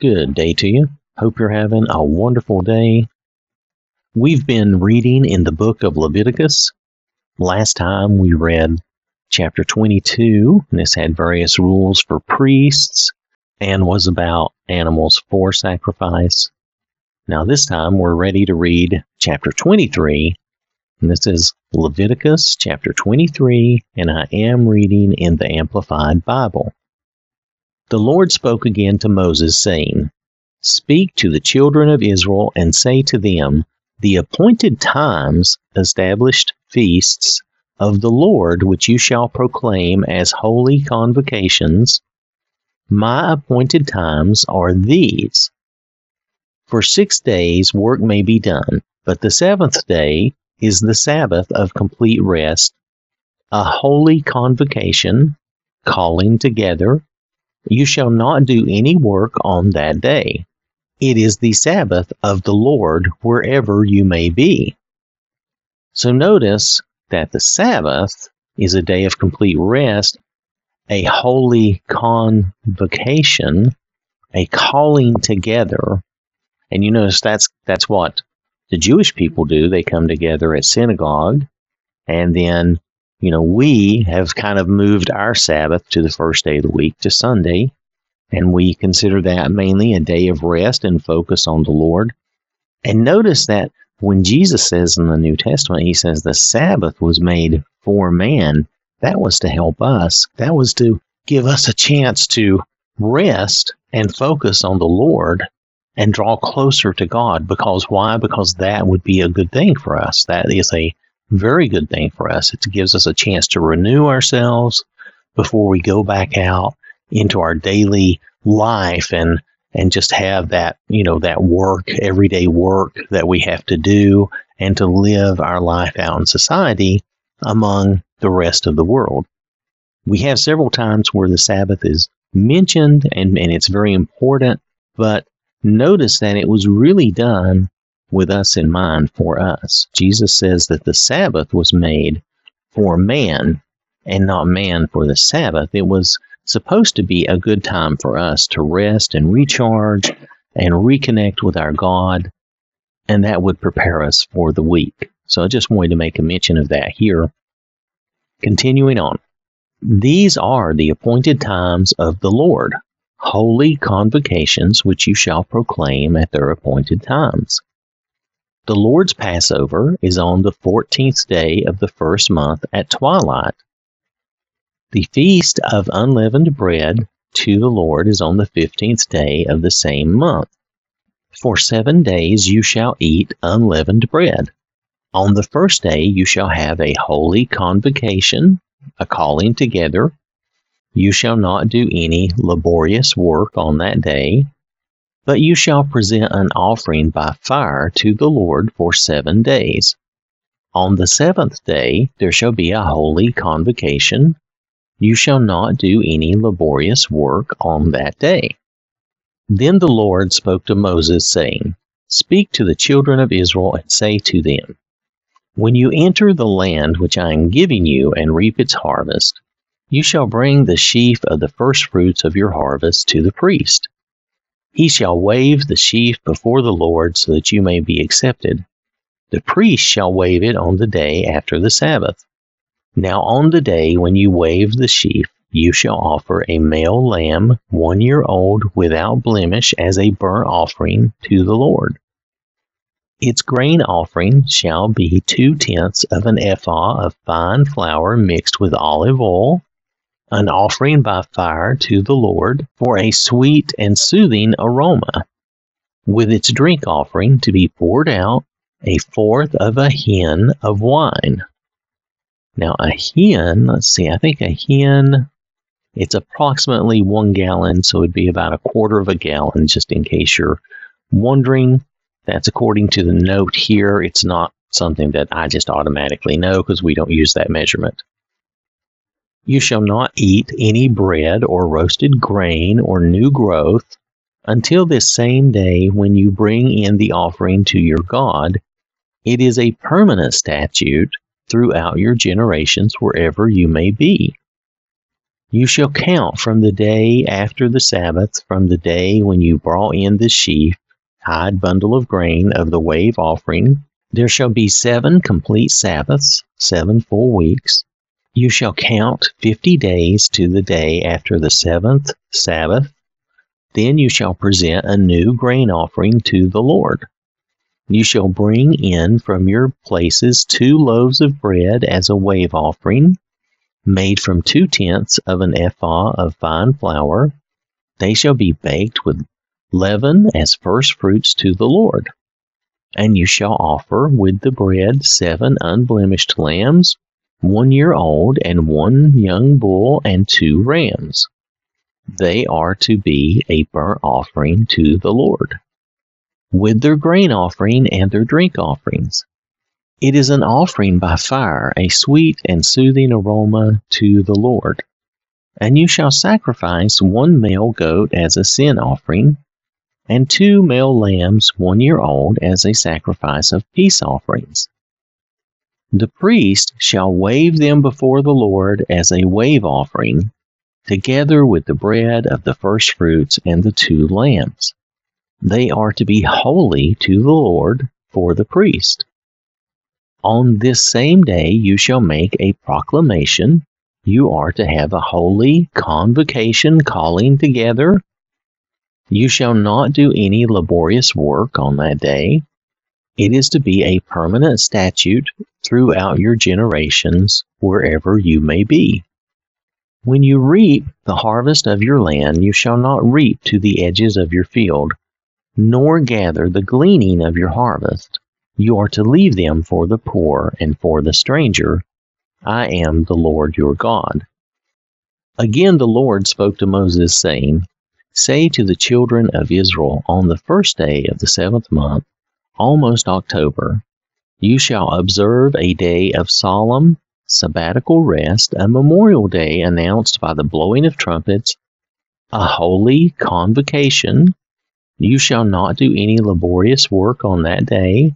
Good day to you. Hope you're having a wonderful day. We've been reading in the book of Leviticus. Last time we read chapter 22, and this had various rules for priests and was about animals for sacrifice. Now, this time we're ready to read chapter 23, and this is Leviticus chapter 23, and I am reading in the Amplified Bible. The Lord spoke again to Moses, saying, Speak to the children of Israel and say to them, The appointed times, established feasts of the Lord, which you shall proclaim as holy convocations, my appointed times are these. For six days work may be done, but the seventh day is the Sabbath of complete rest, a holy convocation, calling together, you shall not do any work on that day. It is the Sabbath of the Lord wherever you may be. So notice that the Sabbath is a day of complete rest, a holy convocation, a calling together. And you notice that's that's what the Jewish people do. They come together at synagogue and then you know, we have kind of moved our Sabbath to the first day of the week to Sunday, and we consider that mainly a day of rest and focus on the Lord. And notice that when Jesus says in the New Testament, he says the Sabbath was made for man, that was to help us. That was to give us a chance to rest and focus on the Lord and draw closer to God. Because why? Because that would be a good thing for us. That is a very good thing for us. It gives us a chance to renew ourselves before we go back out into our daily life and and just have that you know that work everyday work that we have to do and to live our life out in society among the rest of the world we have several times where the sabbath is mentioned and, and it's very important but notice that it was really done with us in mind for us. Jesus says that the Sabbath was made for man and not man for the Sabbath. It was supposed to be a good time for us to rest and recharge and reconnect with our God, and that would prepare us for the week. So I just wanted to make a mention of that here. Continuing on. These are the appointed times of the Lord, holy convocations which you shall proclaim at their appointed times. The Lord's Passover is on the fourteenth day of the first month at twilight. The feast of unleavened bread to the Lord is on the fifteenth day of the same month. For seven days you shall eat unleavened bread. On the first day you shall have a holy convocation, a calling together. You shall not do any laborious work on that day, but you shall present an offering by fire to the Lord for seven days. On the seventh day there shall be a holy convocation. You shall not do any laborious work on that day. Then the Lord spoke to Moses, saying, Speak to the children of Israel and say to them, When you enter the land which I am giving you and reap its harvest, you shall bring the sheaf of the firstfruits of your harvest to the priest. He shall wave the sheaf before the Lord so that you may be accepted. The priest shall wave it on the day after the Sabbath. Now on the day when you wave the sheaf, you shall offer a male lamb, one year old, without blemish, as a burnt offering to the Lord. Its grain offering shall be two tenths of an ephah of fine flour mixed with olive oil, an offering by fire to the Lord for a sweet and soothing aroma, with its drink offering to be poured out a fourth of a hin of wine. Now, a hin, let's see, I think a hin, it's approximately one gallon, so it'd be about a quarter of a gallon, just in case you're wondering. That's according to the note here. It's not something that I just automatically know because we don't use that measurement. You shall not eat any bread or roasted grain or new growth until this same day when you bring in the offering to your God. It is a permanent statute throughout your generations wherever you may be. You shall count from the day after the Sabbath, from the day when you brought in the sheaf, tied bundle of grain of the wave offering. There shall be seven complete Sabbaths, seven full weeks. You shall count fifty days to the day after the seventh Sabbath. Then you shall present a new grain offering to the Lord. You shall bring in from your places two loaves of bread as a wave offering made from two tenths of an ephah of fine flour. They shall be baked with leaven as first fruits to the Lord. And you shall offer with the bread seven unblemished lambs, one year old, and one young bull, and two rams. They are to be a burnt offering to the Lord, with their grain offering and their drink offerings. It is an offering by fire, a sweet and soothing aroma to the Lord. And you shall sacrifice one male goat as a sin offering, and two male lambs one year old as a sacrifice of peace offerings. The priest shall wave them before the Lord as a wave offering, together with the bread of the firstfruits and the two lambs. They are to be holy to the Lord for the priest. On this same day you shall make a proclamation. You are to have a holy convocation calling together. You shall not do any laborious work on that day. It is to be a permanent statute throughout your generations, wherever you may be. When you reap the harvest of your land, you shall not reap to the edges of your field, nor gather the gleaning of your harvest. You are to leave them for the poor and for the stranger. I am the Lord your God. Again the Lord spoke to Moses, saying, Say to the children of Israel on the first day of the seventh month, almost October, you shall observe a day of solemn sabbatical rest, a memorial day announced by the blowing of trumpets, a holy convocation. You shall not do any laborious work on that day,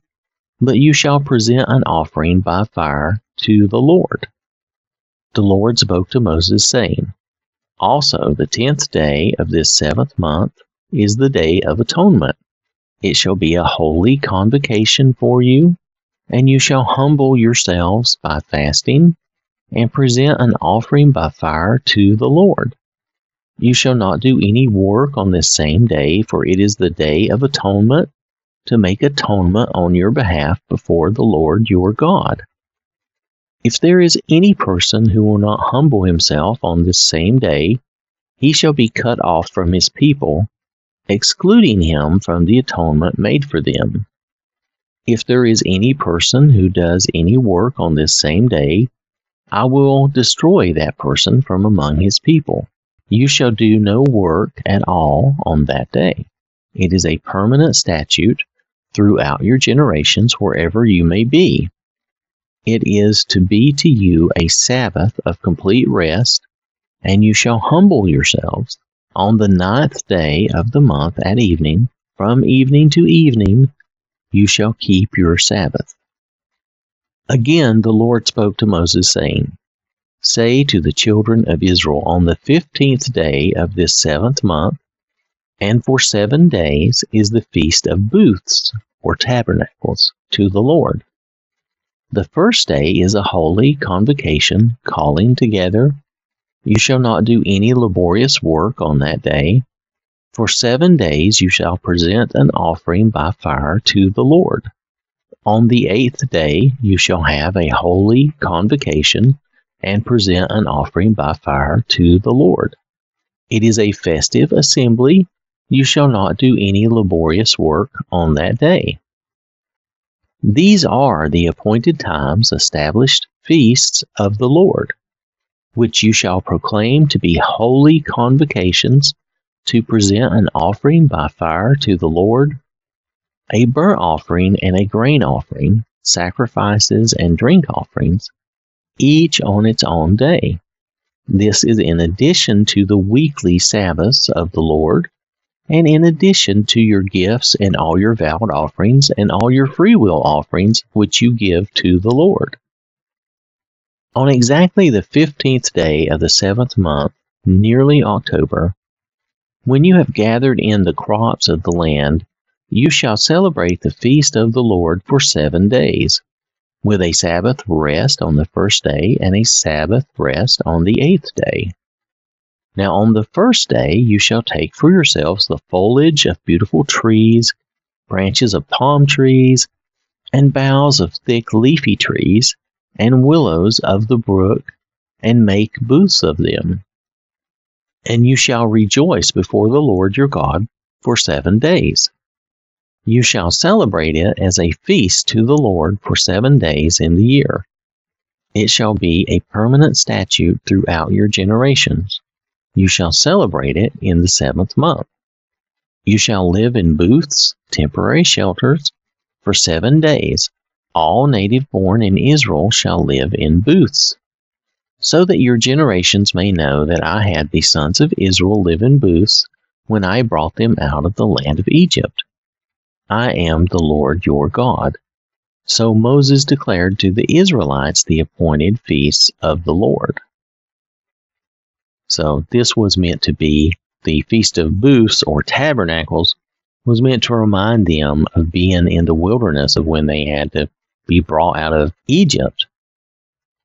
but you shall present an offering by fire to the Lord. The Lord spoke to Moses, saying, Also the tenth day of this seventh month is the day of atonement. It shall be a holy convocation for you, and you shall humble yourselves by fasting, and present an offering by fire to the Lord. You shall not do any work on this same day, for it is the day of atonement to make atonement on your behalf before the Lord your God. If there is any person who will not humble himself on this same day, he shall be cut off from his people, excluding him from the atonement made for them. If there is any person who does any work on this same day, I will destroy that person from among his people. You shall do no work at all on that day. It is a permanent statute throughout your generations wherever you may be. It is to be to you a Sabbath of complete rest, and you shall humble yourselves on the ninth day of the month at evening, from evening to evening, you shall keep your Sabbath. Again the Lord spoke to Moses, saying, Say to the children of Israel, on the fifteenth day of this seventh month, and for seven days is the feast of booths or tabernacles to the Lord. The first day is a holy convocation, calling together. You shall not do any laborious work on that day. For seven days you shall present an offering by fire to the Lord. On the eighth day you shall have a holy convocation and present an offering by fire to the Lord. It is a festive assembly you shall not do any laborious work on that day. These are the appointed times, established feasts of the Lord, which you shall proclaim to be holy convocations to present an offering by fire to the Lord, a burnt offering and a grain offering, sacrifices and drink offerings, each on its own day. This is in addition to the weekly Sabbaths of the Lord, and in addition to your gifts and all your vowed offerings and all your freewill offerings which you give to the Lord. On exactly the fifteenth day of the seventh month, nearly October, when you have gathered in the crops of the land, you shall celebrate the feast of the Lord for seven days, with a Sabbath rest on the first day and a Sabbath rest on the eighth day. Now, on the first day, you shall take for yourselves the foliage of beautiful trees, branches of palm trees, and boughs of thick leafy trees, and willows of the brook, and make booths of them. And you shall rejoice before the Lord your God for seven days. You shall celebrate it as a feast to the Lord for seven days in the year. It shall be a permanent statute throughout your generations. You shall celebrate it in the seventh month. You shall live in booths, temporary shelters, for seven days. All native born in Israel shall live in booths, so that your generations may know that I had the sons of Israel live in booths when I brought them out of the land of Egypt. I am the Lord your God. So Moses declared to the Israelites the appointed feasts of the Lord. So this was meant to be the Feast of Booths or Tabernacles was meant to remind them of being in the wilderness of when they had to be brought out of Egypt.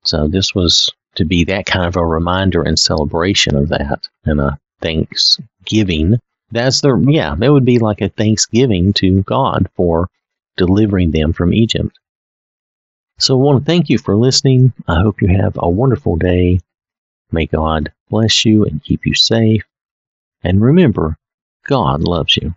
So this was to be that kind of a reminder and celebration of that and a thanksgiving. That's the yeah, that would be like a thanksgiving to God for delivering them from Egypt. So I want to thank you for listening. I hope you have a wonderful day. May God bless you and keep you safe. And remember, God loves you.